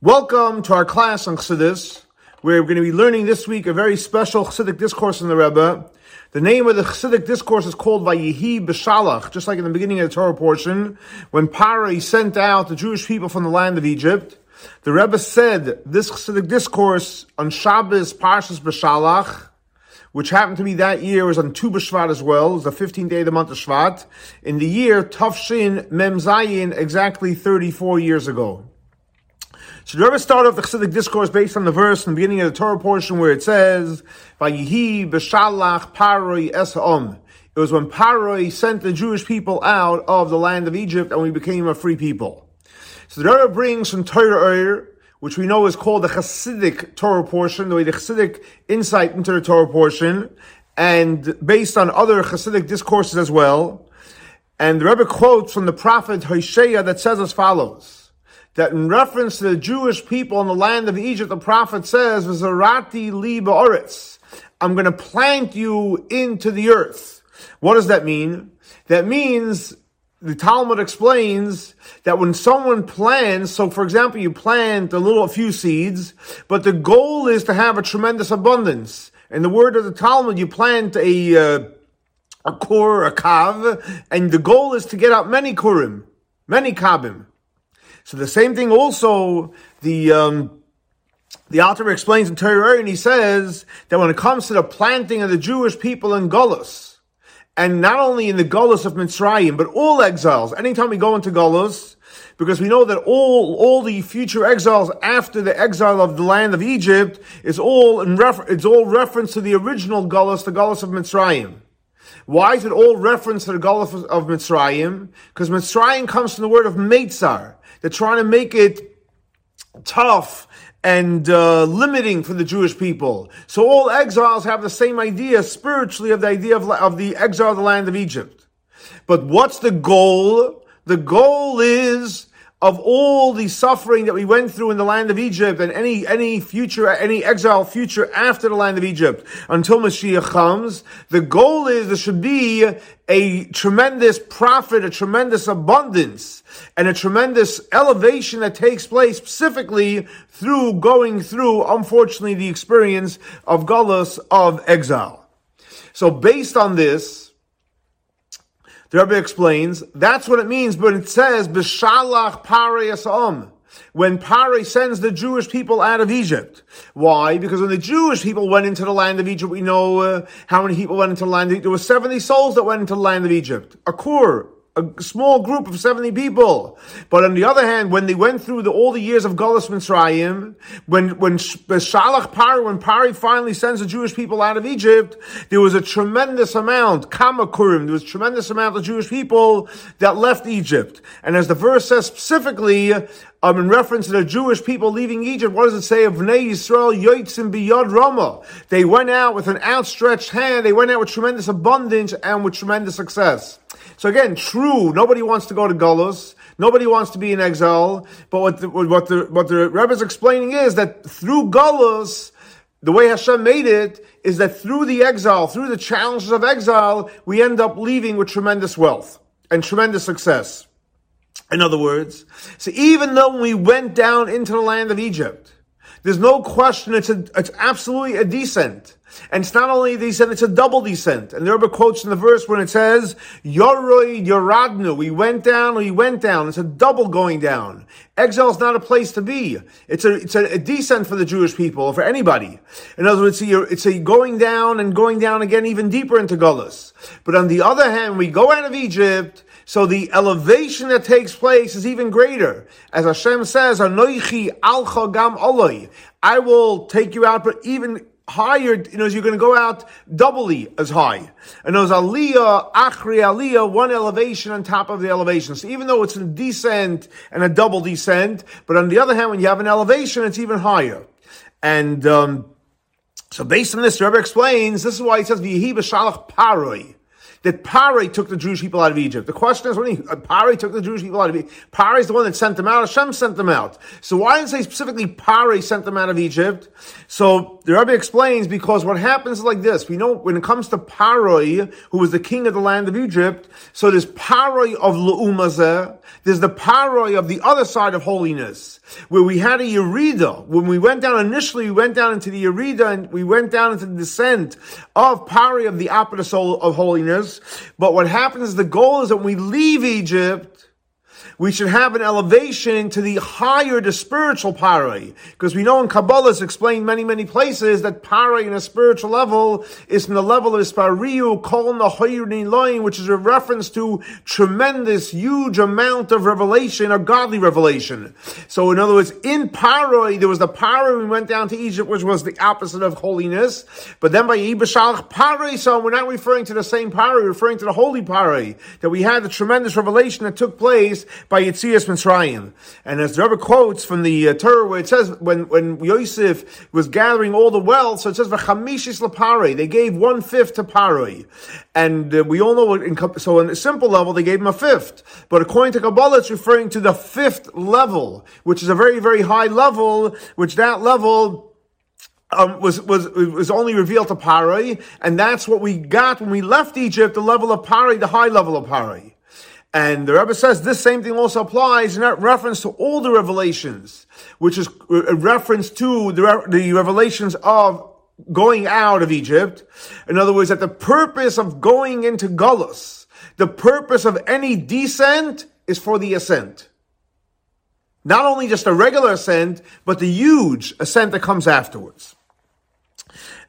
Welcome to our class on Chassidus. We're going to be learning this week a very special Chassidic discourse in the Rebbe. The name of the Chassidic discourse is called Vayihi B'Shalach, just like in the beginning of the Torah portion, when Pari sent out the Jewish people from the land of Egypt. The Rebbe said this Chassidic discourse on Shabbos Parshas B'Shalach, which happened to be that year, was on Tu B'Shvat as well. It was the 15th day of the month of Shvat, in the year Tafshin Mem Zayin, exactly 34 years ago. So the Rebbe started off the Chassidic discourse based on the verse in the beginning of the Torah portion where it says, "Vayihi b'shalach paroi es'om." It was when Paroi sent the Jewish people out of the land of Egypt and we became a free people. So the Rebbe brings from Torah which we know is called the Chassidic Torah portion, the way the Chassidic insight into the Torah portion, and based on other Chassidic discourses as well. And the Rebbe quotes from the prophet Hosea that says as follows that in reference to the Jewish people in the land of Egypt, the prophet says, "V'zarati li ba'aretz." I'm going to plant you into the earth. What does that mean? That means the Talmud explains that when someone plants, so for example, you plant a little, a few seeds, but the goal is to have a tremendous abundance. In the word of the Talmud, you plant a, uh, a kur, a kav, and the goal is to get out many kurim, many kabim. So the same thing also, the, um, the Alter explains in Torah, and he says that when it comes to the planting of the Jewish people in Golos, and not only in the Golos of Mitzrayim, but all exiles, anytime we go into Golos, because we know that all, all the future exiles after the exile of the land of Egypt is all in refer- it's all reference to the original Golos, the Golos of Mitzrayim. Why is it all reference to the Golos of Mitzrayim? Because Mitzrayim comes from the word of Meitzar. They're trying to make it tough and uh, limiting for the Jewish people. So all exiles have the same idea spiritually of the idea of, of the exile of the land of Egypt. But what's the goal? The goal is of all the suffering that we went through in the land of Egypt and any, any future, any exile future after the land of Egypt until Mashiach comes, the goal is there should be a tremendous profit, a tremendous abundance, and a tremendous elevation that takes place specifically through going through, unfortunately, the experience of Gullus of exile. So based on this, the Rebbe explains, that's what it means, but it says, B'shalach pare. When Pare sends the Jewish people out of Egypt. Why? Because when the Jewish people went into the land of Egypt, we know uh, how many people went into the land. There were 70 souls that went into the land of Egypt. A kur, a small group of 70 people. But on the other hand, when they went through the, all the years of Gullus Mitzrayim, when, when Shalach Pari, when Pari finally sends the Jewish people out of Egypt, there was a tremendous amount, Kamakurim, there was a tremendous amount of Jewish people that left Egypt. And as the verse says specifically, um, in reference to the Jewish people leaving Egypt, what does it say of Bnei Yisrael Yoitzim Biyad Rama? They went out with an outstretched hand, they went out with tremendous abundance and with tremendous success. So again, true, nobody wants to go to Gullus. Nobody wants to be in exile. But what the, what the, what the Rebbe is explaining is that through Gullus, the way Hashem made it is that through the exile, through the challenges of exile, we end up leaving with tremendous wealth and tremendous success. In other words, so even though we went down into the land of Egypt, there's no question it's a, it's absolutely a descent. And it's not only descent, it's a double descent. And the Rebbe quotes in the verse when it says, Yoroi Yoradnu, we went down, we went down. It's a double going down. Exile is not a place to be. It's a, it's a, a descent for the Jewish people, or for anybody. In other words, it's a, it's a going down and going down again even deeper into Gullus. But on the other hand, we go out of Egypt, so the elevation that takes place is even greater. As Hashem says, Anoichi oloi. I will take you out, but even higher, you know, you're going to go out doubly as high. And there's aliyah, achri aliyah, one elevation on top of the elevation. So even though it's a descent and a double descent, but on the other hand, when you have an elevation, it's even higher. And, um, so based on this, Rebbe explains, this is why he says, V'yehi b'shalach paroi. That Pare took the Jewish people out of Egypt. The question is, when he, uh, Pare took the Jewish people out of Egypt, Pare is the one that sent them out. Hashem sent them out. So why didn't say specifically Pare sent them out of Egypt? So the Rebbe explains because what happens is like this. We know when it comes to Paroi, who was the king of the land of Egypt, so there's Paroi of Le'umazeh, there's the Paroi of the other side of holiness, where we had a Yerida. When we went down initially, we went down into the Yerida and we went down into the descent of Pari of the opposite of holiness. But what happens, is the goal is that when we leave Egypt, we should have an elevation to the higher, the spiritual parai. Because we know in Kabbalah it's explained many, many places that parai in a spiritual level is from the level of Ispariu, Kol Nahoyrin which is a reference to tremendous, huge amount of revelation, or godly revelation. So in other words, in parai, there was the parai we went down to Egypt, which was the opposite of holiness. But then by Ibashalach parai, so we're not referring to the same we're referring to the holy parai, that we had the tremendous revelation that took place by Yitzias Mitzrayim. And as the Rebbe quotes from the uh, Torah, where it says when when Yosef was gathering all the wealth, so it says v'chamishis lapare. They gave one fifth to paroi, and uh, we all know. In, so on a simple level, they gave him a fifth. But according to Kabbalah, it's referring to the fifth level, which is a very very high level. Which that level. Um, was was was only revealed to Parai, and that's what we got when we left Egypt. The level of Parai, the high level of Parai. And the Rebbe says this same thing also applies in reference to all the revelations, which is a reference to the, the revelations of going out of Egypt. In other words, that the purpose of going into Gullus, the purpose of any descent is for the ascent. Not only just a regular ascent, but the huge ascent that comes afterwards.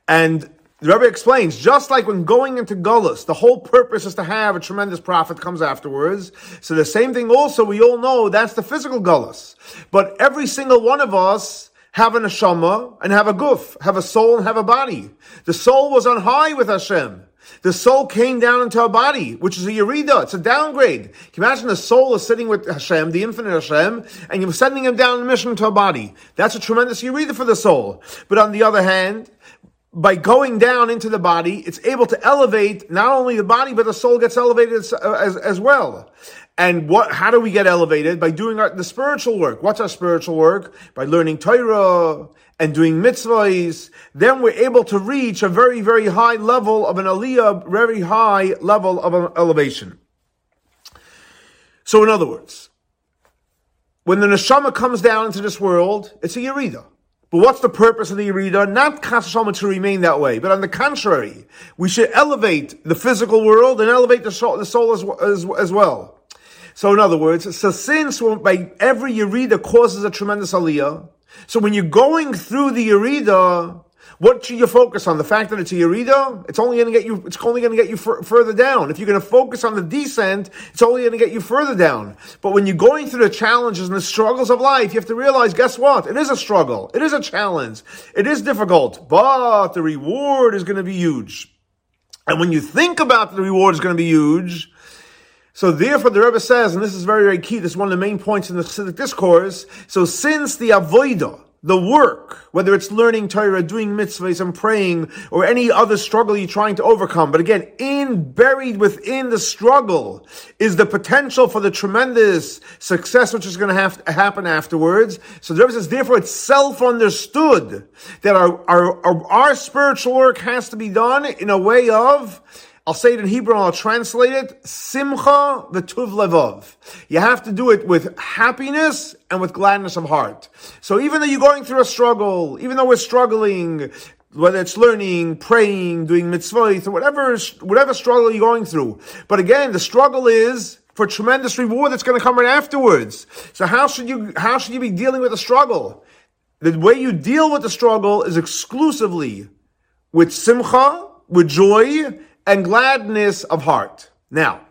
And the Rebbe explains, just like when going into Gullus, the whole purpose is to have a tremendous profit comes afterwards. So the same thing also, we all know that's the physical Gullus. But every single one of us have an neshama and have a guf, have a soul and have a body. The soul was on high with Hashem. The soul came down into a body, which is a yerida. It's a downgrade. Can you imagine the soul is sitting with Hashem, the infinite Hashem, and you're sending him down in mission to a body. That's a tremendous yerida for the soul. But on the other hand, by going down into the body, it's able to elevate not only the body, but the soul gets elevated as, as, as well. And what, how do we get elevated? By doing our, the spiritual work. What's our spiritual work? By learning Torah and doing mitzvahs. Then we're able to reach a very, very high level of an aliyah, very high level of an elevation. So in other words, when the neshama comes down into this world, it's a yerida. But what's the purpose of the Yerida? Not Chasashama to remain that way, but on the contrary, we should elevate the physical world and elevate the soul, the soul as, as, as well. So in other words, so since by every Yerida causes a tremendous aliyah, so when you're going through the Yerida, what should you focus on? The fact that it's a Yerida? It's only going to get you, it's only going to get you further down. If you're going to focus on the descent, it's only going to get you further down. But when you're going through the challenges and the struggles of life, you have to realize, guess what? It is a struggle. It is a challenge. It is difficult, but the reward is going to be huge. And when you think about the reward is going to be huge, so therefore the Rebbe says, and this is very, very key, this is one of the main points in the Chassidic discourse, so since the avodah, the work, whether it's learning Torah, doing mitzvahs and praying, or any other struggle you're trying to overcome. But again, in, buried within the struggle is the potential for the tremendous success which is going to have to happen afterwards. So the Rebbe says, therefore it's self-understood that our, our, our, our spiritual work has to be done in a way of I'll say it in Hebrew and I'll translate it. Simcha v'tuv levov. You have to do it with happiness and with gladness of heart. So even though you're going through a struggle, even though we're struggling, whether it's learning, praying, doing mitzvot, or whatever, whatever struggle you're going through. But again, the struggle is for tremendous reward that's going to come right afterwards. So how should you, how should you be dealing with the struggle? The way you deal with the struggle is exclusively with simcha, with joy, and gladness of heart. Now,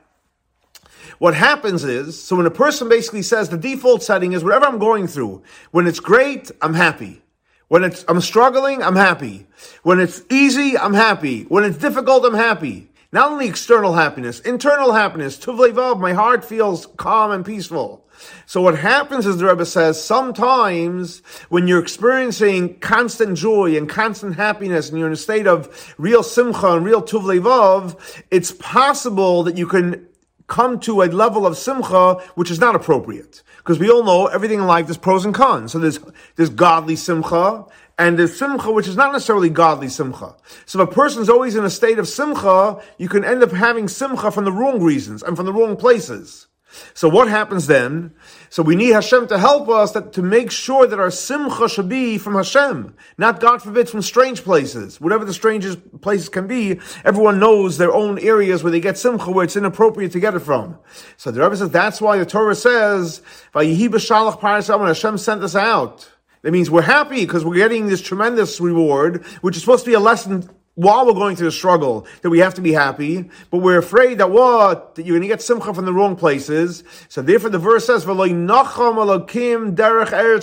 what happens is, so when a person basically says the default setting is whatever I'm going through, when it's great, I'm happy. When it's, I'm struggling, I'm happy. When it's easy, I'm happy. When it's difficult, I'm happy. Not only external happiness, internal happiness. Tuvlevav, my heart feels calm and peaceful. So what happens is the Rebbe says sometimes when you're experiencing constant joy and constant happiness and you're in a state of real simcha and real tuvlevav, it's possible that you can come to a level of simcha which is not appropriate. Because we all know everything in life there's pros and cons. So there's there's godly simcha and the simcha which is not necessarily godly simcha. So if a person's always in a state of simcha, you can end up having simcha from the wrong reasons and from the wrong places. So what happens then? So we need Hashem to help us that, to make sure that our simcha should be from Hashem, not God forbid from strange places. Whatever the strangest places can be, everyone knows their own areas where they get simcha where it's inappropriate to get it from. So the Rebbe says that's why the Torah says, when Hashem sent us out. That means we're happy because we're getting this tremendous reward, which is supposed to be a lesson while we're going through the struggle that we have to be happy, but we're afraid that what? That you're going to get simcha from the wrong places. So therefore the verse says,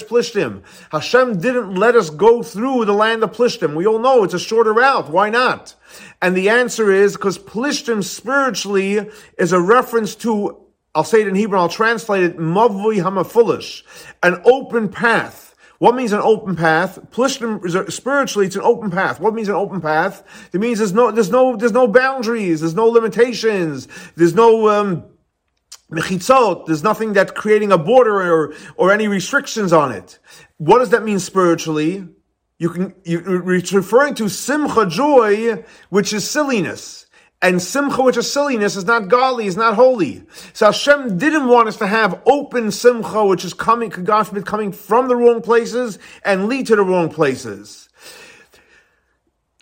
plishtim. Hashem didn't let us go through the land of plishtim. We all know it's a shorter route. Why not? And the answer is because plishtim spiritually is a reference to, I'll say it in Hebrew, I'll translate it, mavui hamafulish, an open path. What means an open path? Spiritually, it's an open path. What means an open path? It means there's no, there's no, there's no boundaries, there's no limitations, there's no um, mechitzot, there's nothing that's creating a border or or any restrictions on it. What does that mean spiritually? You can, you, it's referring to simcha joy, which is silliness. And simcha, which is silliness, is not godly, is not holy. So Hashem didn't want us to have open simcha, which is coming, could God forbid, coming from the wrong places and lead to the wrong places.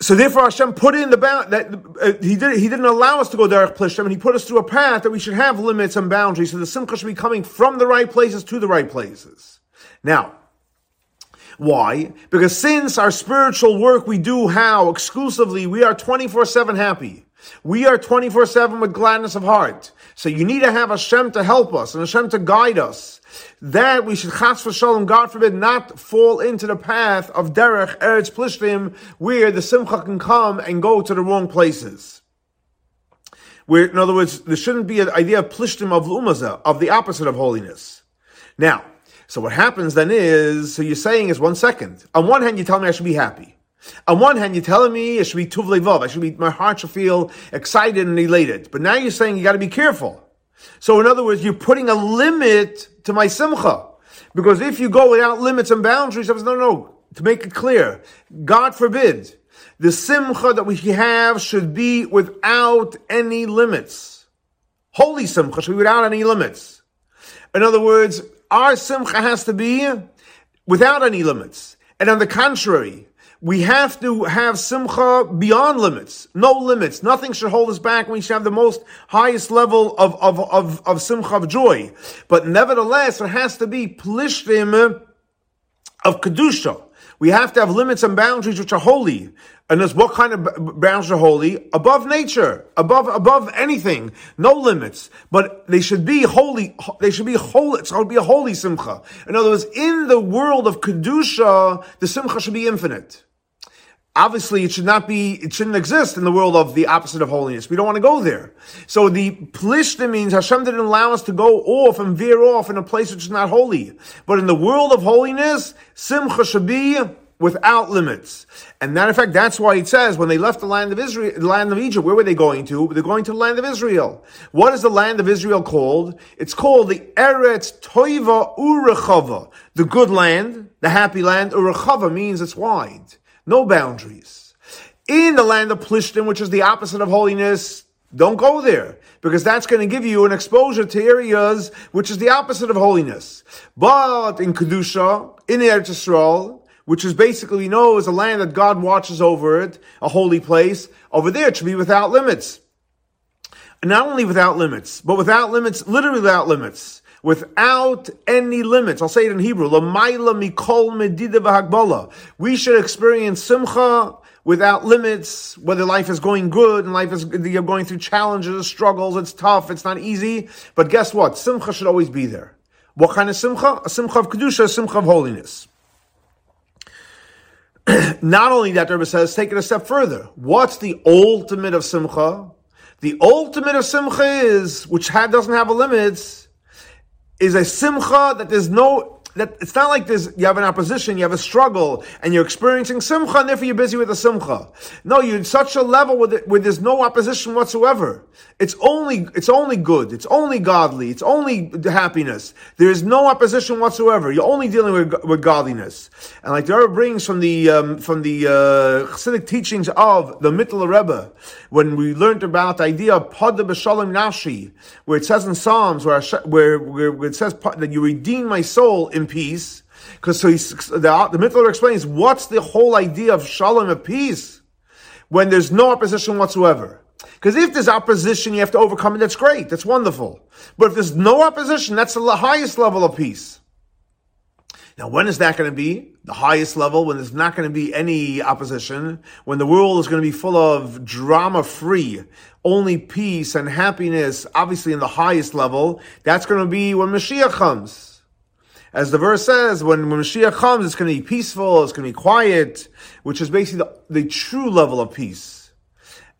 So therefore, Hashem put in the bound that uh, he did. He didn't allow us to go derech plishtim, and he put us through a path that we should have limits and boundaries. So the simcha should be coming from the right places to the right places. Now, why? Because since our spiritual work we do how exclusively, we are twenty four seven happy. We are 24 7 with gladness of heart. So you need to have Hashem to help us and Hashem to guide us. That we should chas v'shalom, God forbid, not fall into the path of derech eretz plishtim, where the simcha can come and go to the wrong places. Where, in other words, there shouldn't be an idea of plishtim of lumaza, of the opposite of holiness. Now, so what happens then is, so you're saying is one second. On one hand, you tell me I should be happy. On one hand, you're telling me it should be tuv levav. I should be, my heart should feel excited and elated. But now you're saying you got to be careful. So in other words, you're putting a limit to my simcha. Because if you go without limits and boundaries, I was, no, no, to make it clear, God forbid, the simcha that we have should be without any limits. Holy simcha should be without any limits. In other words, our simcha has to be without any limits. And on the contrary, we have to have simcha beyond limits, no limits. Nothing should hold us back. We should have the most highest level of, of, of, of simcha of joy. But nevertheless, there has to be plishtim of kedusha. We have to have limits and boundaries which are holy. And there's what kind of boundaries are holy? Above nature, above above anything, no limits. But they should be holy. They should be holy. It's going to be a holy simcha. In other words, in the world of kedusha, the simcha should be infinite obviously it should not be, it shouldn't exist in the world of the opposite of holiness. We don't want to go there. So the plishta means Hashem didn't allow us to go off and veer off in a place which is not holy. But in the world of holiness, simcha should be without limits. And matter of fact, that's why it says when they left the land of Israel, the land of Egypt, where were they going to? They're going to the land of Israel. What is the land of Israel called? It's called the Eretz Toiva Urechava, the good land, the happy land. Urechava means it's wide no boundaries. In the land of Plishtim, which is the opposite of holiness, don't go there because that's going to give you an exposure to areas which is the opposite of holiness. But in Kedusha, in Eretz Yisrael, which is basically we know is a land that God watches over it, a holy place, over there it should be without limits. Not only without limits, but without limits, literally without limits without any limits. I'll say it in Hebrew. We should experience simcha without limits, whether life is going good and life is, you're going through challenges, struggles, it's tough, it's not easy. But guess what? Simcha should always be there. What kind of simcha? A simcha of kedusha, a simcha of holiness. not only that, the Rebbe says, take it a step further. What's the ultimate of simcha? The ultimate of simcha is, which doesn't have a limit, is a simcha that there's no that it's not like there's you have an opposition, you have a struggle, and you're experiencing simcha, and therefore you're busy with the simcha. No, you're at such a level where, where there's no opposition whatsoever. It's only it's only good. It's only godly. It's only happiness. There is no opposition whatsoever. You're only dealing with, with godliness. And like the Rebbe brings from the um, from the uh, Chassidic teachings of the Mittler Rebbe, when we learned about the idea of Pada B'Shalom Nashi, where it says in Psalms where, where, where it says that you redeem my soul in peace. Because so he's, the, the Mittler explains what's the whole idea of Shalom of peace when there's no opposition whatsoever. Because if there's opposition, you have to overcome it. That's great. That's wonderful. But if there's no opposition, that's the highest level of peace. Now, when is that going to be? The highest level, when there's not going to be any opposition, when the world is going to be full of drama free, only peace and happiness, obviously in the highest level, that's going to be when Mashiach comes. As the verse says, when, when Mashiach comes, it's going to be peaceful, it's going to be quiet, which is basically the, the true level of peace.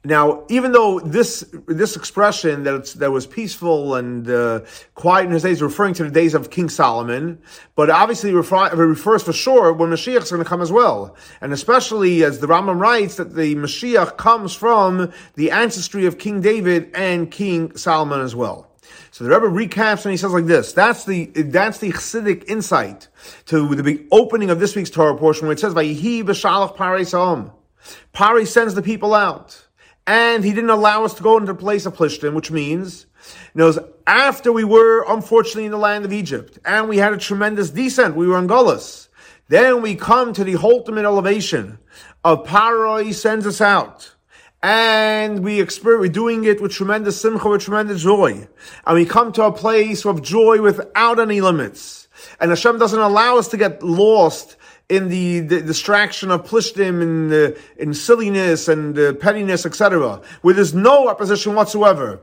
Now, even though this this expression that that was peaceful and uh, quiet in his days, referring to the days of King Solomon, but obviously refer, refers for sure when Mashiach is going to come as well, and especially as the Rambam writes that the Mashiach comes from the ancestry of King David and King Solomon as well. So the Rebbe recaps and he says like this: That's the that's the Chassidic insight to the opening of this week's Torah portion, where it says, "Vayihi b'shalach parei Pari sends the people out and he didn't allow us to go into the place of Plishtim, which means, knows after we were unfortunately in the land of Egypt, and we had a tremendous descent, we were in Gullus, then we come to the ultimate elevation of Paro, he sends us out. And we experience, we're doing it with tremendous simcha, with tremendous joy. And we come to a place of joy without any limits. And Hashem doesn't allow us to get lost in the, the distraction of plishtim, in, uh, in silliness and uh, pettiness, etc., where there's no opposition whatsoever.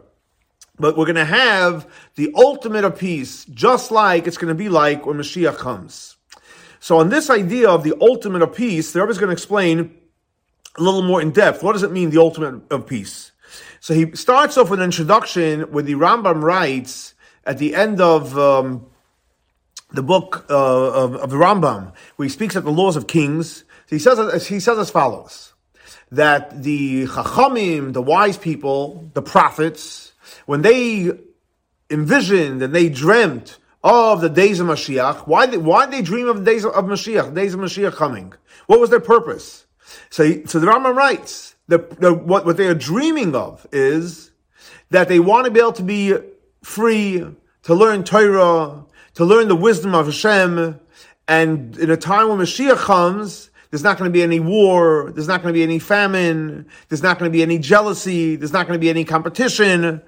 But we're going to have the ultimate of peace, just like it's going to be like when Mashiach comes. So on this idea of the ultimate of peace, the Rebbe is going to explain a little more in depth. What does it mean, the ultimate of peace? So he starts off with an introduction where the Rambam writes at the end of um, the book uh, of, of, the Rambam, where he speaks of the laws of kings. he says he says as follows: that the chachamim, the wise people, the prophets, when they envisioned and they dreamt of the days of Mashiach, why did, why did they dream of the days of, of Mashiach, days of Mashiach coming? What was their purpose? So, so the Rambam writes that what, what they are dreaming of is that they want to be able to be free to learn Torah, to learn the wisdom of Hashem. And in a time when Mashiach comes, there's not going to be any war. There's not going to be any famine. There's not going to be any jealousy. There's not going to be any competition.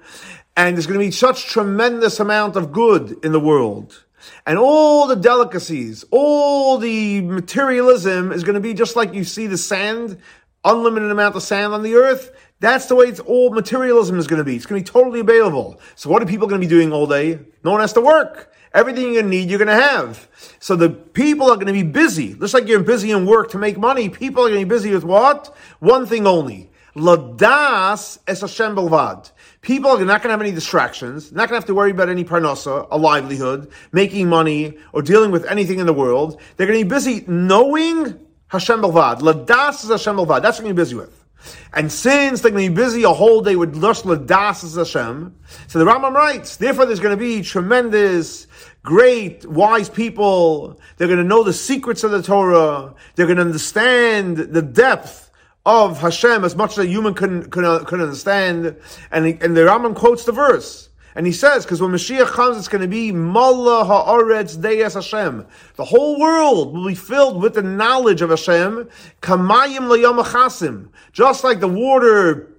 And there's going to be such tremendous amount of good in the world. And all the delicacies, all the materialism is going to be just like you see the sand, unlimited amount of sand on the earth. That's the way it's all materialism is going to be. It's going to be totally available. So what are people going to be doing all day? No one has to work. Everything you're going to need, you're going to have. So the people are going to be busy. Just like you're busy in work to make money, people are going to be busy with what? One thing only. Ladas es Hashem belvad. People are not going to have any distractions, not going to have to worry about any parnasa, a livelihood, making money, or dealing with anything in the world. They're going to be busy knowing Hashem belvad. Ladas is Hashem belvad. That's what you're busy with. And since they're going to be busy a whole day with Lush Ladas Hashem, so the Rambam writes, therefore there's going to be tremendous, great, wise people. They're going to know the secrets of the Torah. They're going to understand the depth of Hashem as much as a human can, can, uh, can understand. And, and the Rambam quotes the verse. And he says, because when Mashiach comes, it's going to be Malla Haaretz Deyas Hashem. The whole world will be filled with the knowledge of Hashem. Kamayim Layamachasim. Just like the water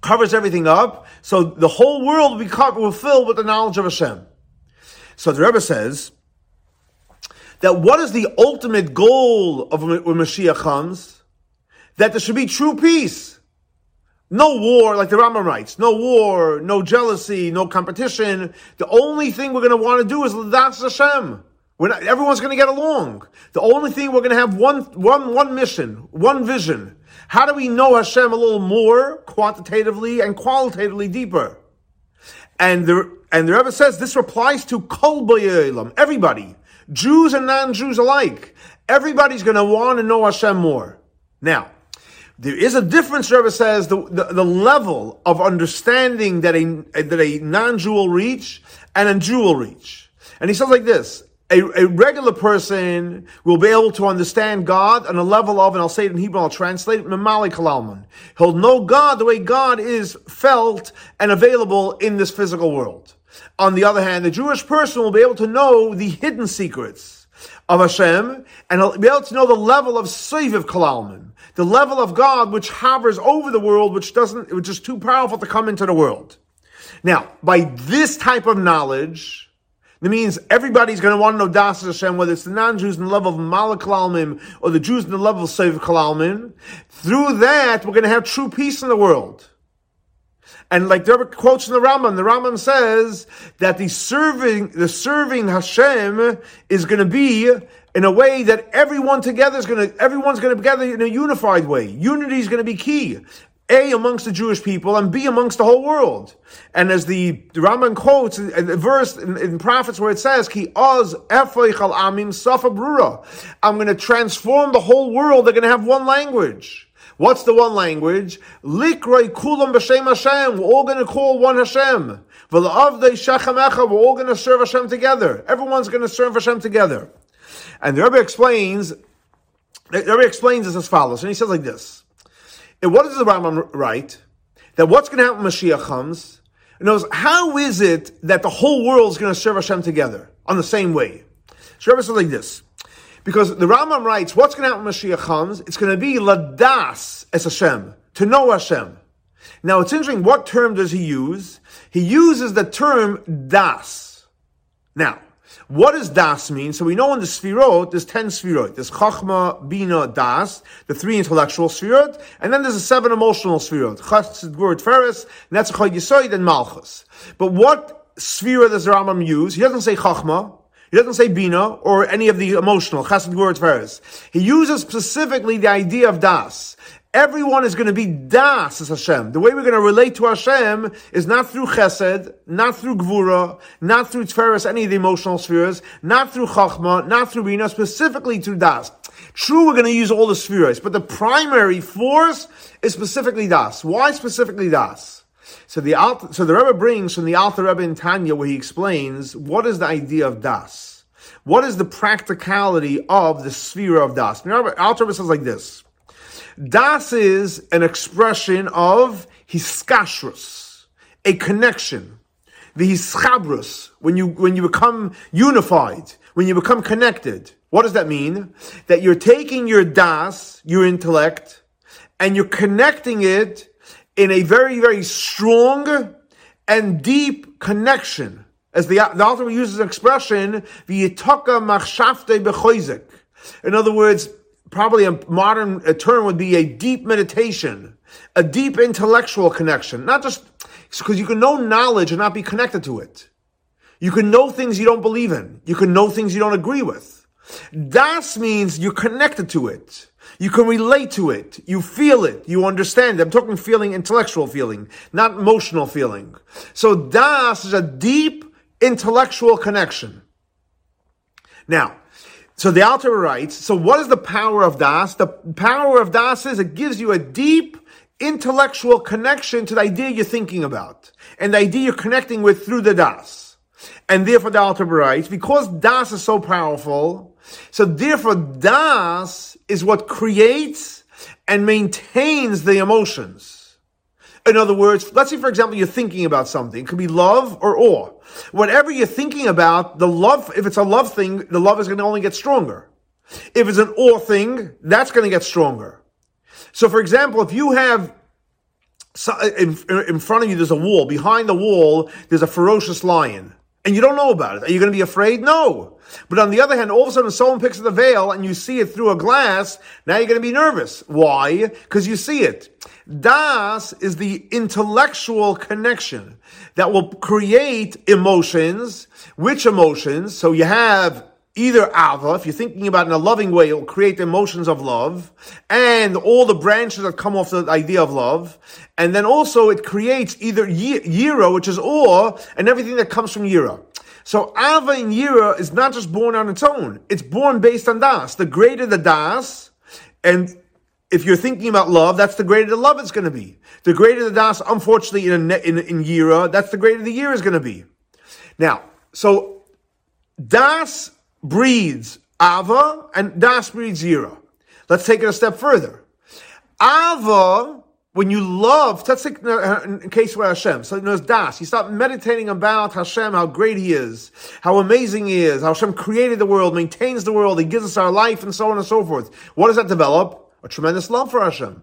covers everything up, so the whole world will be covered, will fill with the knowledge of Hashem. So the Rebbe says that what is the ultimate goal of when Mashiach comes? That there should be true peace. No war, like the Rambam writes. No war, no jealousy, no competition. The only thing we're going to want to do is that's Hashem. Not, everyone's going to get along. The only thing we're going to have one, one, one mission, one vision. How do we know Hashem a little more quantitatively and qualitatively deeper? And the and the Rebbe says this applies to Kol B'Yelam, everybody, Jews and non-Jews alike. Everybody's going to want to know Hashem more. Now, there is a difference, Rebbe says, the, the, the level of understanding that a, that a non-Jew will reach and a Jew will reach. And he says like this, a, a, regular person will be able to understand God on a level of, and I'll say it in Hebrew, I'll translate it, Mamali Kalalman. He'll know God the way God is felt and available in this physical world. On the other hand, the Jewish person will be able to know the hidden secrets of Hashem, and be able to know the level of Seviv Kalalman, the level of God which hovers over the world, which doesn't, which is too powerful to come into the world. Now, by this type of knowledge, that means everybody's going to want to know Das Hashem, whether it's the non-Jews in the level of Malak Kalalmim or the Jews in the level of Sev Kalalmim. Through that, we're going to have true peace in the world. And like there are quotes in the Rambam, the Rambam says that the serving, the serving Hashem is going to be in a way that everyone together is going to, everyone's going to be together in a unified way. Unity is going to be key. A, amongst the Jewish people, and B, amongst the whole world. And as the, Rambam quotes a, verse in, in, Prophets where it says, Ki oz amim brura. I'm going to transform the whole world. They're going to have one language. What's the one language? Likroi kulam b'shem Hashem. We're all going to call one Hashem. V'la'avdei shechem echa. We're all going to serve Hashem together. Everyone's going to serve Hashem together. And the Rebbe explains, the Rebbe explains this as follows. And he says like this. And what does the Rambam write? That what's going to happen when Mashiach comes? Knows how is it that the whole world is going to serve Hashem together on the same way? So Rebbe says like this. Because the Rambam writes, what's going to happen when Mashiach comes? It's going to be ladas es Hashem, to know Hashem. Now it's interesting, what term does he use? He uses the term das. Now, what does das mean? So we know in the Sfirot, there's 10 Sfirot. There's Chachma, Bina, Das, the three intellectual Sfirot, and then there's the seven emotional Sfirot. Chassid, Gvur, Tferes, Netzachot, Yisoid, and Malchus. But what Sfira does the Rambam use? He doesn't say Chachma, he doesn't say Bina, or any of the emotional, Chassid, Gvur, Tferes. He uses specifically the idea of Das. Everyone is going to be das as Hashem. The way we're going to relate to Hashem is not through chesed, not through gvura, not through tferes, any of the emotional spheres, not through chachma, not through bina, specifically through das. True, we're going to use all the spheres, but the primary force is specifically das. Why specifically das? So the so the Rebbe brings from the Alter Rebbe in Tanya where he explains what is the idea of das. What is the practicality of the sphere of das? The Alter Rebbe says like this. Das is an expression of hiskashrus, a connection. The hischabrus, when you, when you become unified, when you become connected. What does that mean? That you're taking your das, your intellect, and you're connecting it in a very, very strong and deep connection. As the, the author uses an expression, v'yitaka machshavte. In other words, probably a modern a term would be a deep meditation, a deep intellectual connection. Not just because you can know knowledge and not be connected to it. You can know things you don't believe in. You can know things you don't agree with. Das means you're connected to it. You can relate to it. You feel it. You understand. I'm talking feeling, intellectual feeling, not emotional feeling. So Das is a deep intellectual connection. Now, so the Alter writes, so what is the power of Das? The power of Das is it gives you a deep intellectual connection to the idea you're thinking about and the idea you're connecting with through the Das. And therefore the Alter writes, because Das is so powerful, so therefore Das is what creates and maintains the emotions. In other words, let's say, for example, you're thinking about something. It could be love or awe. Whatever you're thinking about, the love, if it's a love thing, the love is going to only get stronger. If it's an awe thing, that's going to get stronger. So, for example, if you have in, in front of you, there's a wall. Behind the wall, there's a ferocious lion and you don't know about it. Are you going to be afraid? No. But on the other hand, all of a sudden someone picks up the veil and you see it through a glass, now you're going to be nervous. Why? Because you see it. Das is the intellectual connection that will create emotions. Which emotions? So you have either ava, if you're thinking about in a loving way, it will create emotions of love, and all the branches that come off the idea of love, and then also it creates either yira, which is awe, and everything that comes from yira. So ava in yira is not just born on its own; it's born based on das. The greater the das, and if you're thinking about love, that's the greater the love is going to be. The greater the das, unfortunately, in, a, in, in Yira, that's the greater the year is going to be. Now, so das breeds Ava and das breeds Yira. Let's take it a step further. Ava, when you love, let's take in case with Hashem. So knows das. You start meditating about Hashem, how great He is, how amazing He is, how Hashem created the world, maintains the world, He gives us our life, and so on and so forth. What does that develop? a tremendous love for Hashem.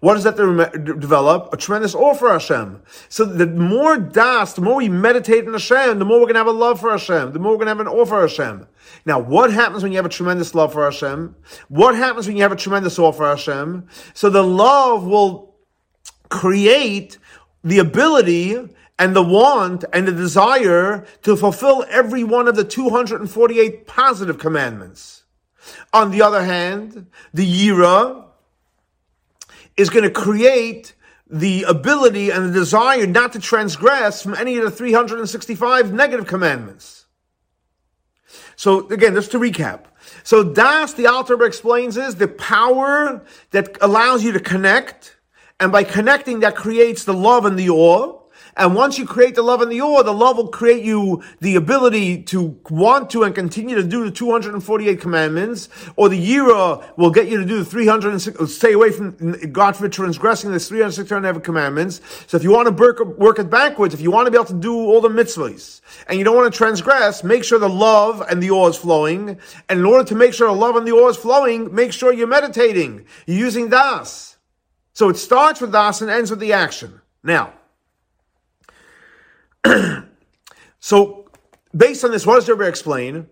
What does that develop? A tremendous awe for Hashem. So the more das, the more we meditate in Hashem, the more we're going to have a love for Hashem, the more we're going to have an awe for Hashem. Now, what happens when you have a tremendous love for Hashem? What happens when you have a tremendous awe for Hashem? So the love will create the ability and the want and the desire to fulfill every one of the 248 positive commandments. On the other hand, the Yira is going to create the ability and the desire not to transgress from any of the 365 negative commandments. So again, just to recap. So Das, the Alter explains, is the power that allows you to connect, and by connecting that creates the love and the awe. And once you create the love and the awe, the love will create you the ability to want to and continue to do the 248 commandments, or the yira uh, will get you to do the 306, uh, stay away from, God for transgressing the 367 commandments. So if you want to work, work it backwards, if you want to be able to do all the mitzvahs, and you don't want to transgress, make sure the love and the awe is flowing. And in order to make sure the love and the awe is flowing, make sure you're meditating. You're using das. So it starts with das and ends with the action. Now, so, based on this, what does Rebbe explain?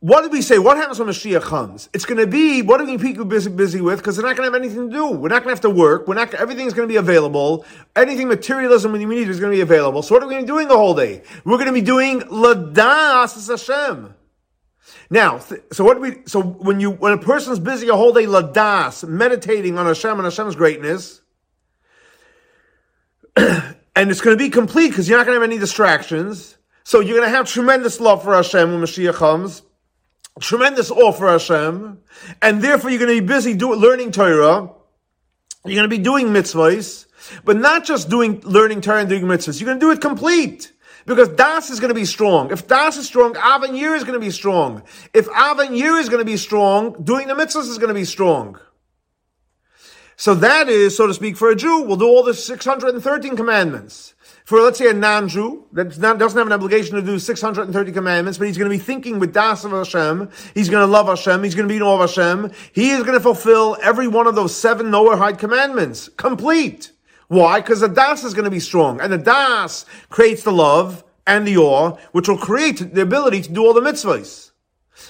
What did we say? What happens when Mashiach comes? It's going to be what are we people busy busy with? Because they're not going to have anything to do. We're not going to have to work. We're not. Everything's going to be available. Anything materialism we need is going to be available. So what are we going to be doing the whole day? We're going to be doing ladas Hashem. Now, so what do we? So when you when a person's busy a whole day ladas meditating on Hashem and Hashem's greatness. and it's going to be complete because you're not going to have any distractions. So you're going to have tremendous love for Hashem when Mashiach comes, tremendous awe for Hashem, and therefore you're going to be busy doing learning Torah. You're going to be doing mitzvahs, but not just doing learning Torah and doing mitzvahs. You're going to do it complete. Because Das is going to be strong. If Das is strong, Avan Yir is going to be strong. If Avan Yir is going to be strong, doing the mitzvahs is going to be strong. So that is, so to speak, for a Jew, we'll do all the 613 commandments. For, let's say, a non-Jew that doesn't have an obligation to do 630 commandments, but he's going to be thinking with Das of Hashem, he's going to love Hashem, he's going to be in awe of Hashem, he is going to fulfill every one of those seven Noahide commandments. Complete. Why? Because the Das is going to be strong. And the Das creates the love and the awe, which will create the ability to do all the mitzvahs.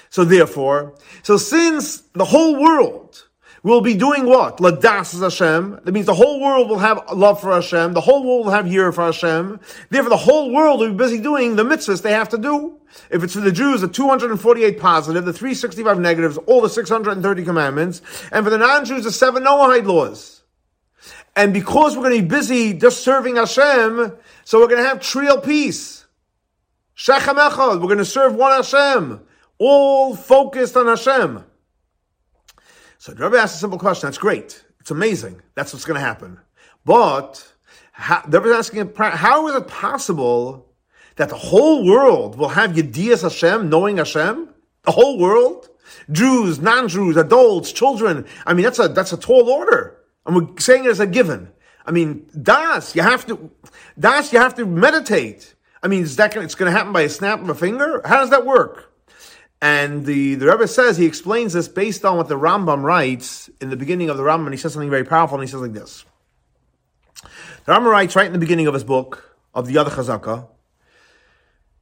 So therefore, so since the whole world will be doing what? Ladas Hashem. That means the whole world will have love for Hashem. The whole world will have year for Hashem. Therefore, the whole world will be busy doing the mitzvahs they have to do. If it's for the Jews, the 248 positive, the 365 negatives, all the 630 commandments, and for the non-Jews, the seven Noahide laws. And because we're going to be busy just serving Hashem, so we're going to have trial peace. Shechem Echad. We're going to serve one Hashem. All focused on Hashem. So the Rebbe asked a simple question. That's great. It's amazing. That's what's going to happen. But how, the Rebbe is asking, how is it possible that the whole world will have Yedias Hashem, knowing Hashem? The whole world? Jews, non-Jews, adults, children. I mean, that's a, that's a tall order. And we're saying it as a given. I mean, Das, you have to, Das, you have to meditate. I mean, is that gonna, it's going to happen by a snap of a finger? How does that work? And the, the Rebbe says, he explains this based on what the Rambam writes in the beginning of the Rambam, and he says something very powerful, and he says like this. The Rambam writes right in the beginning of his book, of the Yad Chazaka,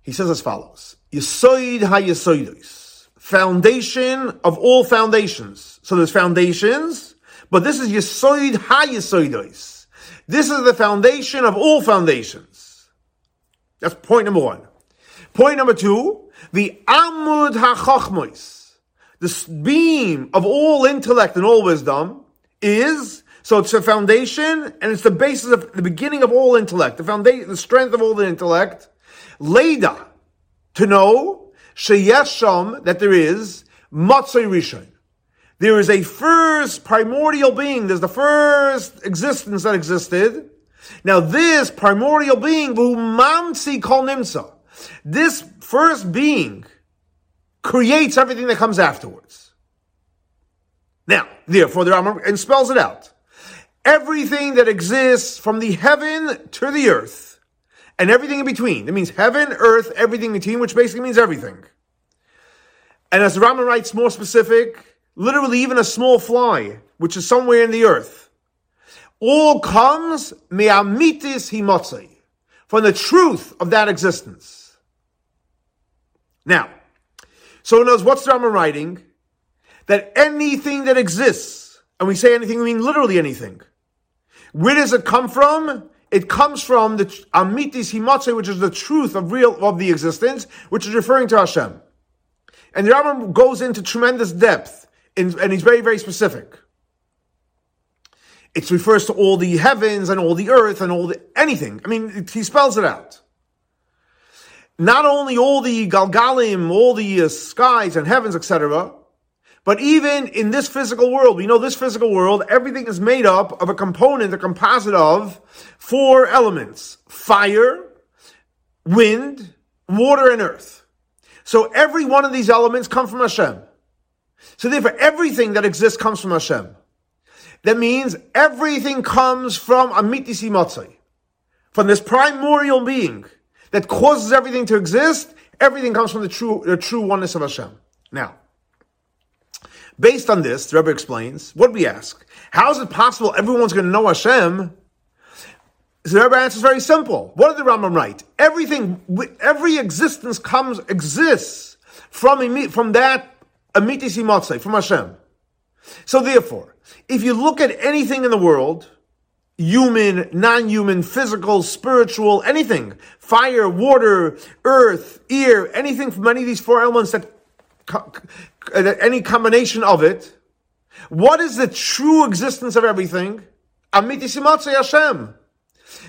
he says as follows, Yesoid ha-yesoidos, foundation of all foundations. So there's foundations, but this is Yesoid ha-yesoidos. This is the foundation of all foundations. That's point number one. Point number two, the Amud HaChochmois, the beam of all intellect and all wisdom, is so it's the foundation and it's the basis of the beginning of all intellect, the foundation, the strength of all the intellect. Leda, to know, sheyesham, that there is, matzai rishon. There is a first primordial being, there's the first existence that existed. Now this primordial being, mamsi kol nimsa, this first being creates everything that comes afterwards. Now, therefore, the Rambam and spells it out everything that exists from the heaven to the earth and everything in between. That means heaven, earth, everything in between, which basically means everything. And as the Rambam writes more specific, literally even a small fly, which is somewhere in the earth, all comes me'amitis himotzei, from the truth of that existence. Now, so knows what's the Rambam writing? That anything that exists, and we say anything, we mean literally anything, where does it come from? It comes from the amitis himatze, which is the truth of real of the existence, which is referring to Hashem. And the Rambam goes into tremendous depth, in, and he's very, very specific. It refers to all the heavens and all the earth and all the anything. I mean, it, he spells it out. Not only all the galgalim, all the uh, skies and heavens, etc., but even in this physical world, we know this physical world, everything is made up of a component, a composite of four elements. Fire, wind, water, and earth. So every one of these elements come from Hashem. So therefore, everything that exists comes from Hashem. That means everything comes from Amitisi Matzai. From this primordial being that causes everything to exist, everything comes from the true, the true oneness of Hashem. Now, Based on this, the Rebbe explains, what we ask? How is it possible everyone's going to know Hashem? The Rebbe answers very simple. What did the Rambam write? Everything, every existence comes, exists from, from that amitis motzei, from Hashem. So therefore, if you look at anything in the world, human, non-human, physical, spiritual, anything, fire, water, earth, air, anything from any of these four elements that uh, any combination of it. What is the true existence of everything? Hashem.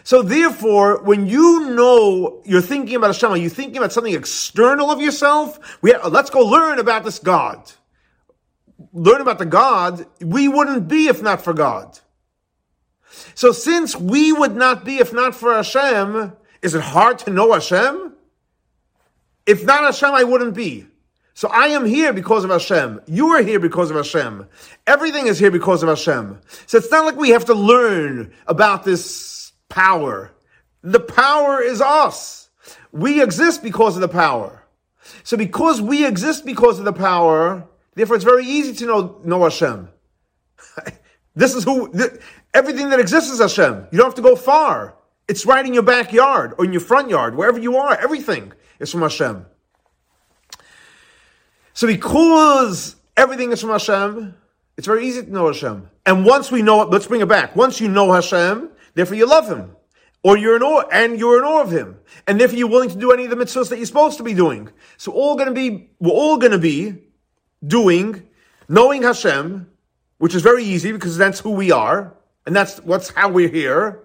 So therefore, when you know you're thinking about Hashem, are you thinking about something external of yourself? We have, let's go learn about this God. Learn about the God. We wouldn't be if not for God. So since we would not be if not for Hashem, is it hard to know Hashem? If not Hashem, I wouldn't be. So I am here because of Hashem. You are here because of Hashem. Everything is here because of Hashem. So it's not like we have to learn about this power. The power is us. We exist because of the power. So because we exist because of the power, therefore it's very easy to know, know Hashem. this is who, everything that exists is Hashem. You don't have to go far. It's right in your backyard or in your front yard, wherever you are. Everything is from Hashem. So because everything is from Hashem, it's very easy to know Hashem. And once we know it, let's bring it back. Once you know Hashem, therefore you love Him. Or you're in awe, and you're in awe of Him. And therefore you're willing to do any of the mitzvahs that you're supposed to be doing. So all gonna be, we're all gonna be doing, knowing Hashem, which is very easy because that's who we are. And that's what's how we're here.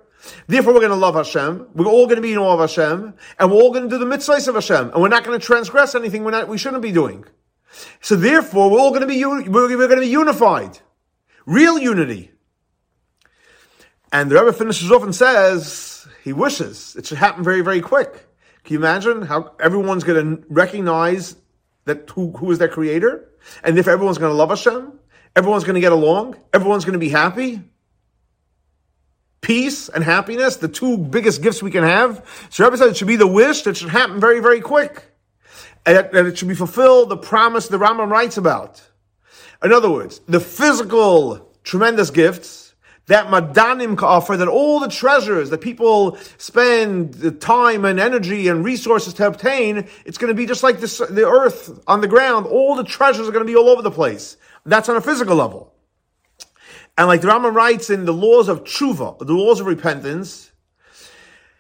Therefore, we're going to love Hashem. We're all going to be in awe of Hashem, and we're all going to do the mitzvahs of Hashem, and we're not going to transgress anything we're not, we shouldn't be doing. So therefore, we're all going to be we're, going to be unified, real unity. And the Rebbe finishes off and says he wishes it should happen very, very quick. Can you imagine how everyone's going to recognize that who, who is their creator? And if everyone's going to love Hashem, everyone's going to get along, everyone's going to be happy. Peace and happiness, the two biggest gifts we can have. So Rebbe said it should be the wish that should happen very, very quick and that it should be fulfilled, the promise the Rambam writes about. In other words, the physical tremendous gifts that Madanim offer, that all the treasures that people spend the time and energy and resources to obtain, it's going to be just like this, the earth on the ground. All the treasures are going to be all over the place. That's on a physical level. And like the Rambam writes in the laws of tshuva, the laws of repentance,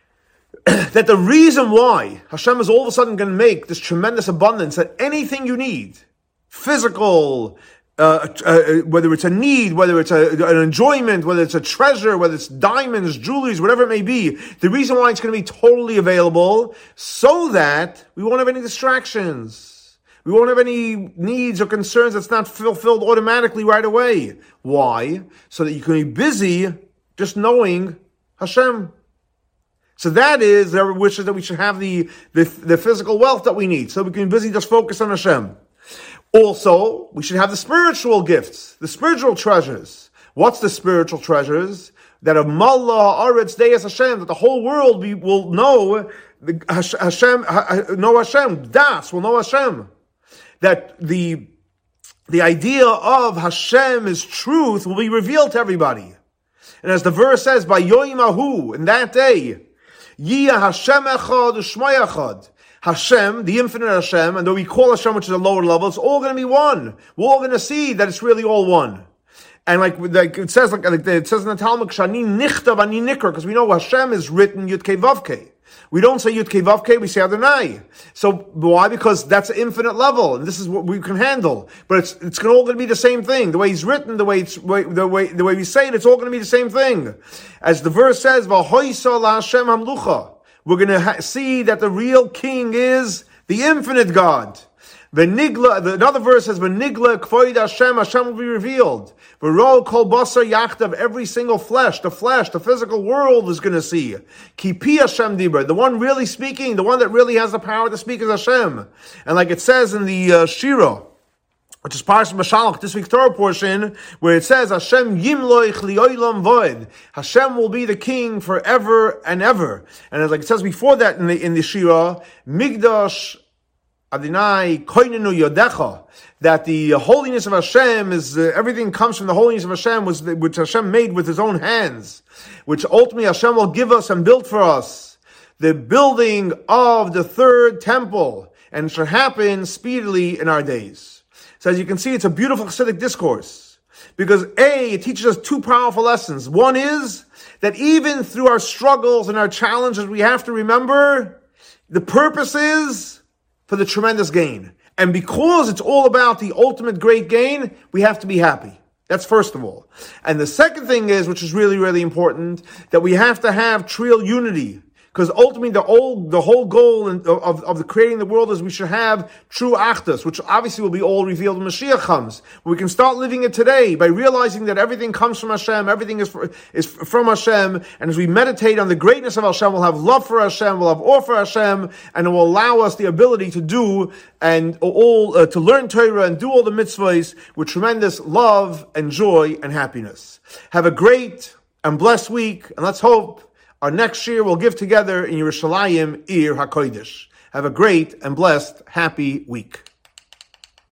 that the reason why Hashem is all of a sudden going to make this tremendous abundance that anything you need, physical, uh, uh, whether it's a need, whether it's a, an enjoyment, whether it's a treasure, whether it's diamonds, jewelries, whatever it may be, the reason why it's going to be totally available so that we won't have any distractions. We won't have any needs or concerns that's not fulfilled automatically right away. Why? So that you can be busy just knowing Hashem. So that is their wishes that we should have the, the, the physical wealth that we need. So we can be busy just focus on Hashem. Also, we should have the spiritual gifts, the spiritual treasures. What's the spiritual treasures? That of Mallah, Aretz, Deis Hashem, that the whole world be, will know Hashem, know Hashem, Das will know Hashem. That the, the idea of Hashem is truth will be revealed to everybody. And as the verse says, by Yoimahu, in that day, Yiyah Hashem Echad, Shmai Echad. Hashem, the infinite Hashem, and though we call Hashem, which is a lower level, it's all going to be one. We're all going to see that it's really all one. And like, like it says, like, like it says in the Talmud, Shani Nichtav Ani Nikr, because we know Hashem is written Yud Vavke. We don't say Yud Vavke, we say Adonai. So why? Because that's an infinite level, and this is what we can handle. But it's it's all going to be the same thing. The way he's written, the way it's the way the way we say it, it's all going to be the same thing. As the verse says, "V'hoisa la Hashem hamlucha." We're going to ha- see that the real king is the infinite God. Venigla, the, another verse says, Venigla kvoid Hashem, Hashem will be revealed. V'ro kol basar yachtav, every single flesh, the flesh, the physical world is going to see. Kipi Hashem dibra, the one really speaking, the one that really has the power to speak is Hashem. And like it says in the uh, Shira, which is Parashat Beshalach, this week's Torah portion, where it says, Hashem yimloich lioilam void. Hashem will be the king forever and ever. And as like it says before that in the, in the Shira, Migdash Adonai koinenu yodecha, that the holiness of Hashem is, uh, everything comes from the holiness of Hashem, was, which Hashem made with his own hands, which ultimately Hashem will give us and build for us. The building of the third temple, and should happen speedily in our days. So as you can see, it's a beautiful Hasidic discourse. Because A, it teaches us two powerful lessons. One is that even through our struggles and our challenges, we have to remember the purpose is for the tremendous gain. And because it's all about the ultimate great gain, we have to be happy. That's first of all. And the second thing is, which is really, really important, that we have to have trial unity. Because ultimately, the whole, the whole goal of, of, of the creating the world is we should have true achdus, which obviously will be all revealed when Mashiach comes. we can start living it today by realizing that everything comes from Hashem, everything is, for, is from Hashem, and as we meditate on the greatness of Hashem, we'll have love for Hashem, we'll have awe for Hashem, and it will allow us the ability to do and all uh, to learn Torah and do all the mitzvahs with tremendous love and joy and happiness. Have a great and blessed week, and let's hope our next year we'll give together in Yerushalayim Ir HaKodesh. Have a great and blessed, happy week.